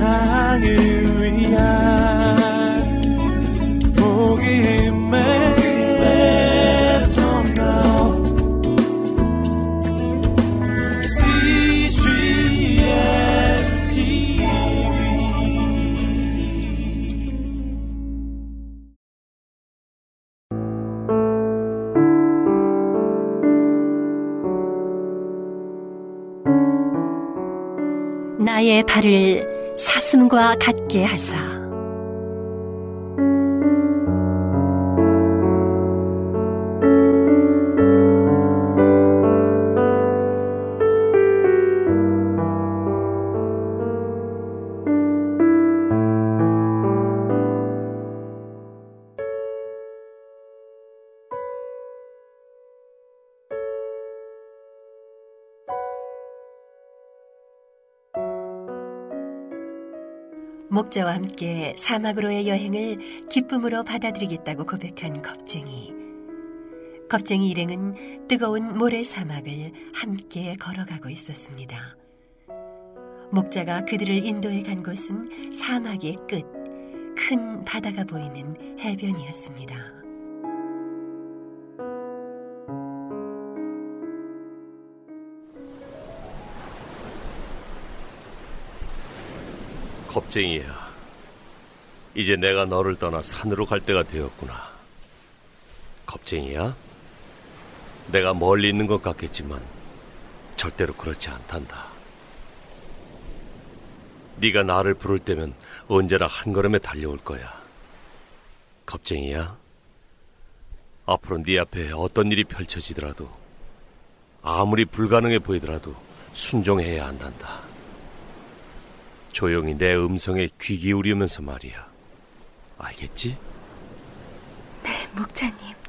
세상을 위한 복음의 나의 발을 사슴과 같게 하사 목자와 함께 사막으로의 여행을 기쁨으로 받아들이겠다고 고백한 겁쟁이. 겁쟁이 일행은 뜨거운 모래 사막을 함께 걸어가고 있었습니다. 목자가 그들을 인도해 간 곳은 사막의 끝, 큰 바다가 보이는 해변이었습니다. 겁쟁이야. 이제 내가 너를 떠나 산으로 갈 때가 되었구나. 겁쟁이야? 내가 멀리 있는 것 같겠지만 절대로 그렇지 않단다. 네가 나를 부를 때면 언제나 한 걸음에 달려올 거야. 겁쟁이야? 앞으로 네 앞에 어떤 일이 펼쳐지더라도 아무리 불가능해 보이더라도 순종해야 한단다. 조용히 내 음성에 귀 기울이면서 말이야. 알겠지? 네, 목자님.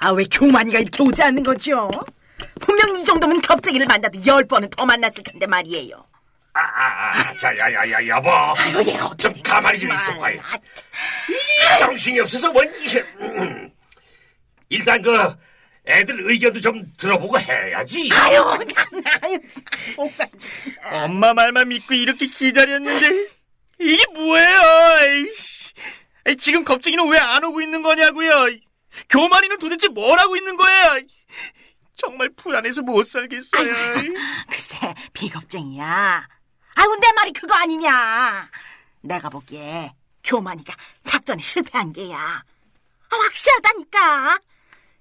아, 왜 교만이가 이렇게 오지 않는 거죠? 분명 이 정도면 겁쟁이를 만나도 열 번은 더 만났을 텐데 말이에요. 아, 아, 아, 자, 야, 야, 야, 여보. 아유, 얘가 좀 가만히 좀 있어 봐 요. 정신이 없어서 뭔 이게. 음. 일단 그 애들 의견도 좀 들어보고 해야지. 아유, 참, 아유, 속상. 엄마 말만 믿고 이렇게 기다렸는데 이게 뭐예요? 에이씨. 에이, 지금 겁쟁이는 왜 안 오고 있는 거냐고요? 교만이는 도대체 뭘 하고 있는 거예요? 정말 불안해서 못 살겠어요. 아유, 글쎄, 비겁쟁이야. 아유, 내 말이 그거 아니냐. 내가 보기에 교만이가 작전에 실패한 게야. 아, 확실하다니까.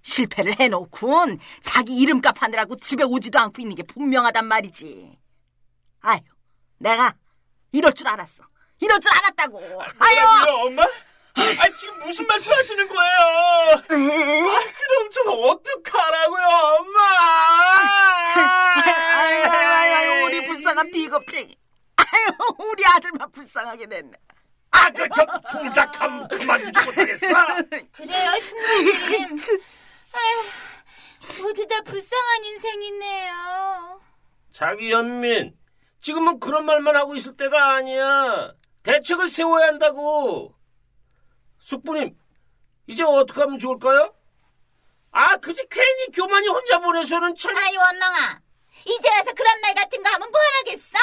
실패를 해놓군 자기 이름값 하느라고 집에 오지도 않고 있는 게 분명하단 말이지. 아유, 내가 이럴 줄 알았어. 이럴 줄 알았다고. 아유, 뭐라고요, 엄마? 아, 지금 무슨 말씀 하시는 거예요? 아, 그럼 좀 어떡하라고요, 엄마? 아유, 아유, 아유, 아유, 우리 불쌍한 비겁쟁이. 아유, 우리 아들만 불쌍하게 됐네. 아, 그, 저, 둘다 감, 그만두지 못하겠어. 그래요, 신부님. 아휴, 모두 다 불쌍한 인생이네요. 자기 연민, 지금은 그런 말만 하고 있을 때가 아니야. 대책을 세워야 한다고. 숙부님, 이제 어떻게 하면 좋을까요? 아, 그저 괜히 교만이 혼자 보내서는 참. 아이, 원망아. 이제 와서 그런 말 같은 거 하면 뭘 하겠어?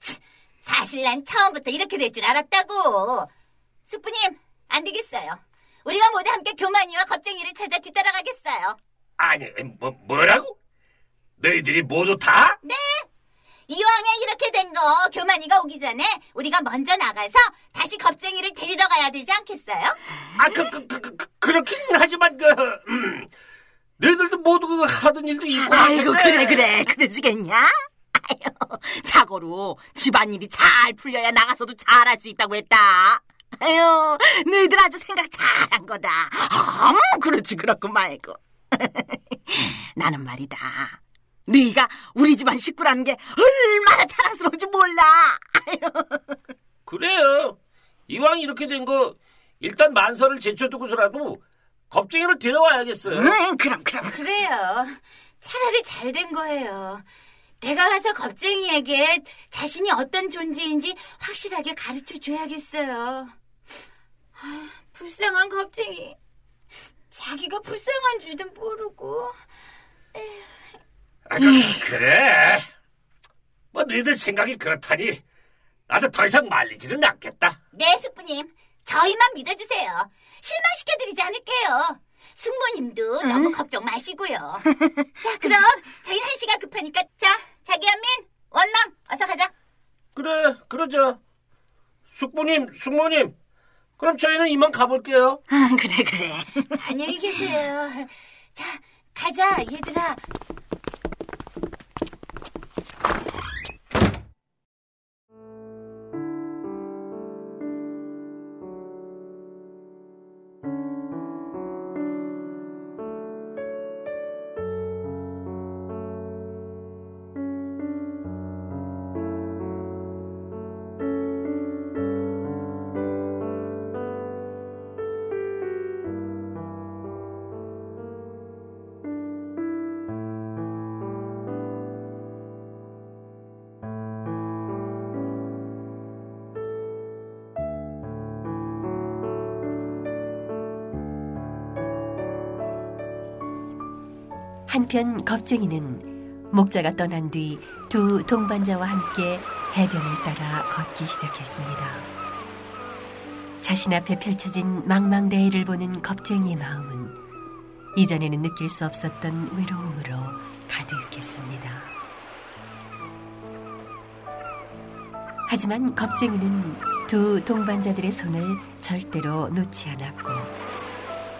치, 사실 난 처음부터 이렇게 될 줄 알았다고. 숙부님, 안 되겠어요. 우리가 모두 함께 교만이와 겁쟁이를 찾아 뒤따라가겠어요. 아니, 뭐, 뭐라고? 너희들이 모두 다? 네. 이왕에 이렇게 된 거 교만이가 오기 전에 우리가 먼저 나가서 다시 겁쟁이를 데리러 가야 되지 않겠어요? 아, 그, 그, 그, 그, 그렇긴 하지만, 그, 음, 너희들도 모두 그 하던 일도 있고. 아이고. 그래, 그래. 그래주겠냐? 아유, 자고로 집안일이 잘 풀려야 나가서도 잘 할 수 있다고 했다. 아유, 너희들 아주 생각 잘한 거다. 음, 그렇지, 그렇고 말고. 나는 말이다. 너희가 우리 집안 식구라는 게 얼마나 자랑스러운지 몰라. 아유. 그래요. 이왕 이렇게 된 거 일단 만서를 제쳐두고서라도 겁쟁이를 데려와야겠어요. 응, 그럼, 그럼. 그래요. 차라리 잘 된 거예요. 내가 가서 겁쟁이에게 자신이 어떤 존재인지 확실하게 가르쳐 줘야겠어요. 아휴, 불쌍한 겁쟁이. 자기가 불쌍한 줄도 모르고. 아, 그, 그래. 뭐 너희들 생각이 그렇다니 나도 더 이상 말리지는 않겠다. 네, 숙부님. 저희만 믿어주세요. 실망시켜드리지 않을게요. 숙모님도 너무 걱정 마시고요. 자, 그럼 저희는 한시가 급하니까 자, 자기한민, 원망, 어서 가자. 그래, 그러자. 숙부님, 숙모님. 그럼 저희는 이만 가볼게요. 아, 그래, 그래. 안녕히 계세요. 자, 가자, 얘들아. 한편 겁쟁이는 목자가 떠난 뒤 두 동반자와 함께 해변을 따라 걷기 시작했습니다. 자신 앞에 펼쳐진 망망대해를 보는 겁쟁이의 마음은 이전에는 느낄 수 없었던 외로움으로 가득했습니다. 하지만 겁쟁이는 두 동반자들의 손을 절대로 놓지 않았고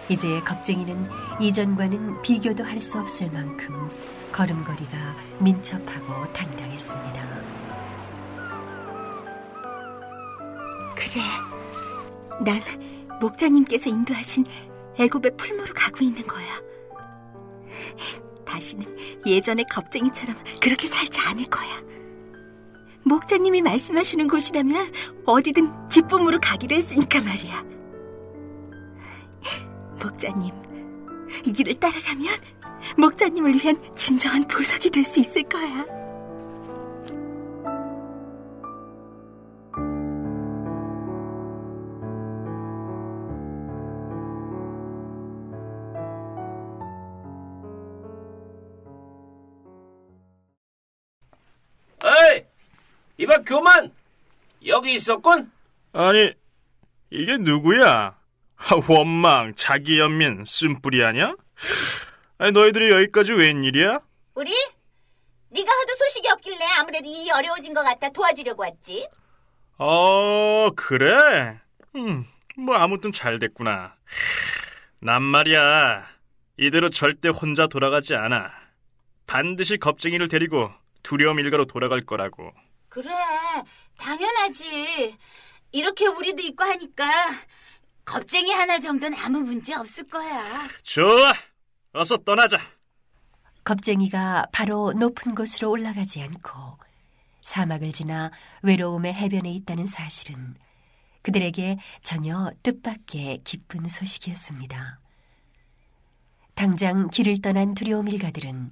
이제 겁쟁이는 이전과는 비교도 할 수 없을 만큼 걸음걸이가 민첩하고 당당했습니다. 그래. 난 목자님께서 인도하신 애굽의 풀무로 가고 있는 거야. 다시는 예전의 겁쟁이처럼 그렇게 살지 않을 거야. 목자님이 말씀하시는 곳이라면 어디든 기쁨으로 가기로 했으니까 말이야. 목자님, 이 길을 따라가면 목자님을 위한 진정한 보석이 될 수 있을 거야. 에이! 이봐, 교만! 여기 있었군? 아니, 이게 누구야? 하, 원망, 자기 연민, 쓴뿌리 아냐? 아니, 너희들이 여기까지 웬일이야? 우리? 네가 하도 소식이 없길래 아무래도 일이 어려워진 것 같아 도와주려고 왔지. 어, 그래? 음, 뭐 아무튼 잘 됐구나. 난 말이야, 이대로 절대 혼자 돌아가지 않아. 반드시 겁쟁이를 데리고 두려움 일가로 돌아갈 거라고. 그래, 당연하지. 이렇게 우리도 있고 하니까 겁쟁이 하나 정도는 아무 문제 없을 거야. 좋아, 어서 떠나자. 겁쟁이가 바로 높은 곳으로 올라가지 않고 사막을 지나 외로움의 해변에 있다는 사실은 그들에게 전혀 뜻밖의 기쁜 소식이었습니다. 당장 길을 떠난 두려움 일가들은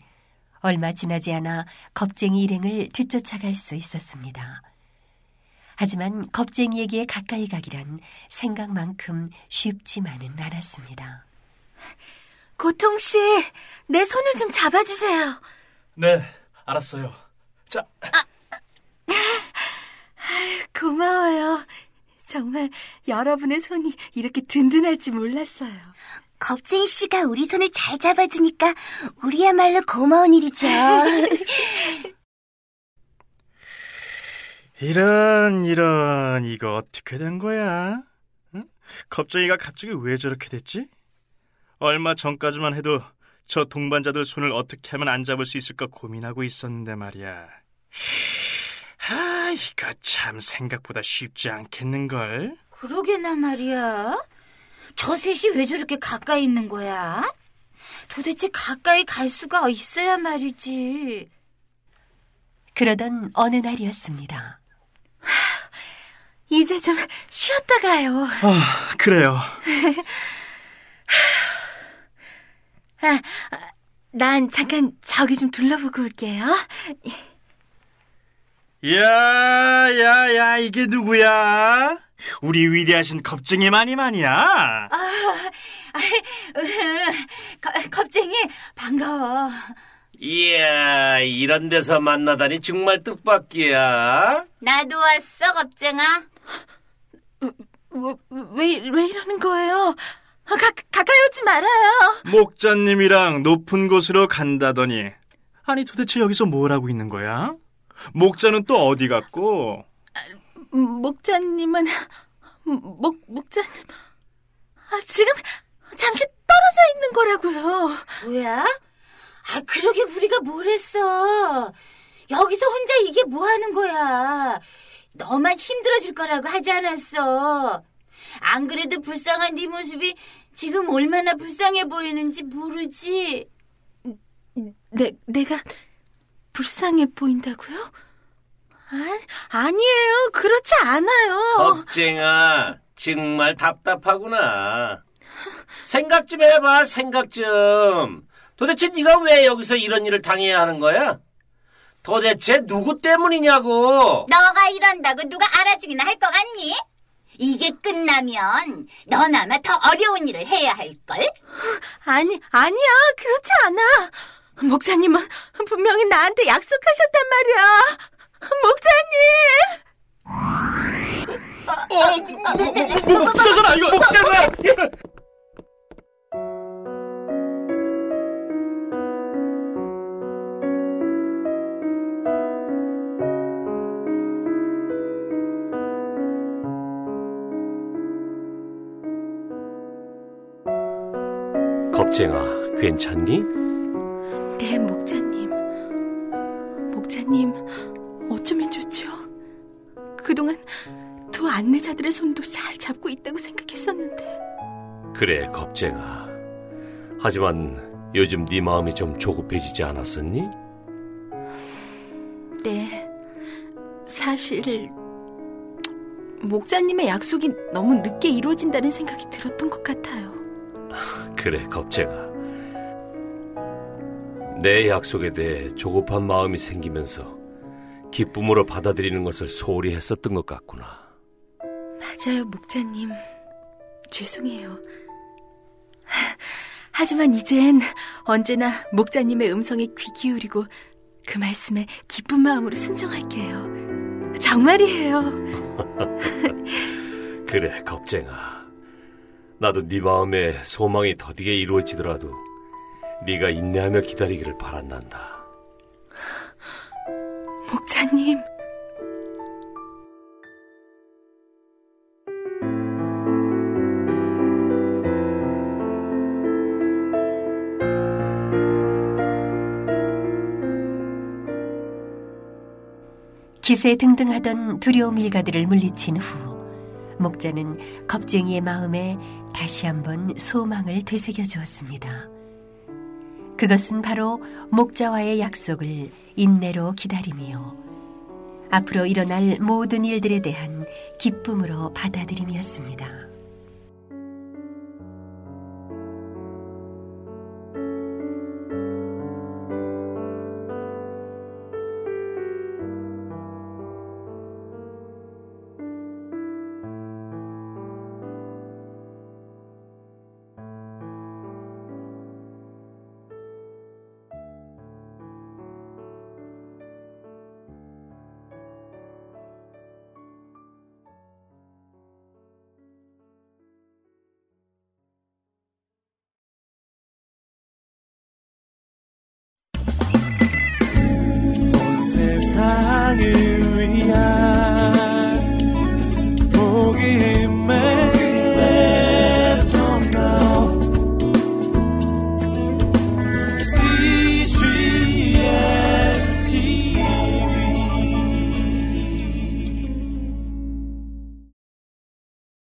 얼마 지나지 않아 겁쟁이 일행을 뒤쫓아갈 수 있었습니다. 하지만 겁쟁이에게 가까이 가기란 생각만큼 쉽지만은 않았습니다. 고통 씨, 내 손을 좀 잡아주세요. 네, 알았어요. 자, 고마워요. 정말 여러분의 손이 이렇게 든든할지 몰랐어요. 겁쟁이 씨가 우리 손을 잘 잡아주니까 우리야말로 고마운 일이죠. 이런, 이런, 이거 어떻게 된 거야? 응? 겁쟁이가 갑자기 왜 저렇게 됐지? 얼마 전까지만 해도 저 동반자들 손을 어떻게 하면 안 잡을 수 있을까 고민하고 있었는데 말이야. 아, 이거 참 생각보다 쉽지 않겠는걸? 그러게나 말이야. 저 셋이 왜 저렇게 가까이 있는 거야? 도대체 가까이 갈 수가 있어야 말이지. 그러던 어느 날이었습니다. 이제 좀 쉬었다 가요. 아, 그래요. 아, 아, 난 잠깐 저기 좀 둘러보고 올게요. 야, 야, 야, 이게 누구야? 우리 위대하신 겁쟁이 마니만이야. 아, 아, 거, 겁쟁이 반가워. 이야, 이런 데서 만나다니 정말 뜻밖이야. 나도 왔어, 겁쟁아. 왜, 왜, 왜 이러는 거예요? 아, 가, 가까이 오지 말아요. 목자님이랑 높은 곳으로 간다더니. 아니, 도대체 여기서 뭘 하고 있는 거야? 목자는 또 어디 갔고? 음, 목자님은 목 목자님 아, 지금 잠시 떨어져 있는 거라고요. 뭐야? 아, 그러게 우리가 뭘 했어. 여기서 혼자 이게 뭐 하는 거야. 너만 힘들어질 거라고 하지 않았어. 안 그래도 불쌍한 네 모습이 지금 얼마나 불쌍해 보이는지 모르지. 내 내가 불쌍해 보인다고요? 아, 아니에요. 그렇지 않아요. 겁쟁아, 정말 답답하구나. 생각 좀 해봐, 생각 좀. 도대체 네가 왜 여기서 이런 일을 당해야 하는 거야? 도대체 누구 때문이냐고. 너가 이런다고 누가 알아주기나 할 것 같니? 이게 끝나면 넌 아마 더 어려운 일을 해야 할걸? 아니, 아니야. 그렇지 않아. 목사님은 분명히 나한테 약속하셨단 말이야. 목사님! 어, 뭐, 뭐, 뭐, 목자잖아, 이거! 목자잖아! 겁쟁아, 괜찮니? 네, 목자님. 목자님, 어쩌면 좋죠? 그동안 두 안내자들의 손도 잘 잡고 있다고 생각했었는데. 그래, 겁쟁아. 하지만 요즘 네 마음이 좀 조급해지지 않았었니? 네. 사실, 목자님의 약속이 너무 늦게 이루어진다는 생각이 들었던 것 같아요. 그래, 겁쟁아. 내 약속에 대해 조급한 마음이 생기면서 기쁨으로 받아들이는 것을 소홀히 했었던 것 같구나. 맞아요, 목자님. 죄송해요. 하지만 이젠 언제나 목자님의 음성에 귀 기울이고 그 말씀에 기쁜 마음으로 순종할게요. 정말이에요. 그래, 겁쟁아. 나도 네 마음에 소망이 더디게 이루어지더라도 네가 인내하며 기다리기를 바란단다. 목자님. 기세 등등하던 두려움 일가들을 물리친 후 목자는 겁쟁이의 마음에 다시 한번 소망을 되새겨 주었습니다. 그것은 바로 목자와의 약속을 인내로 기다림이요. 앞으로 일어날 모든 일들에 대한 기쁨으로 받아들임이었습니다. 세상을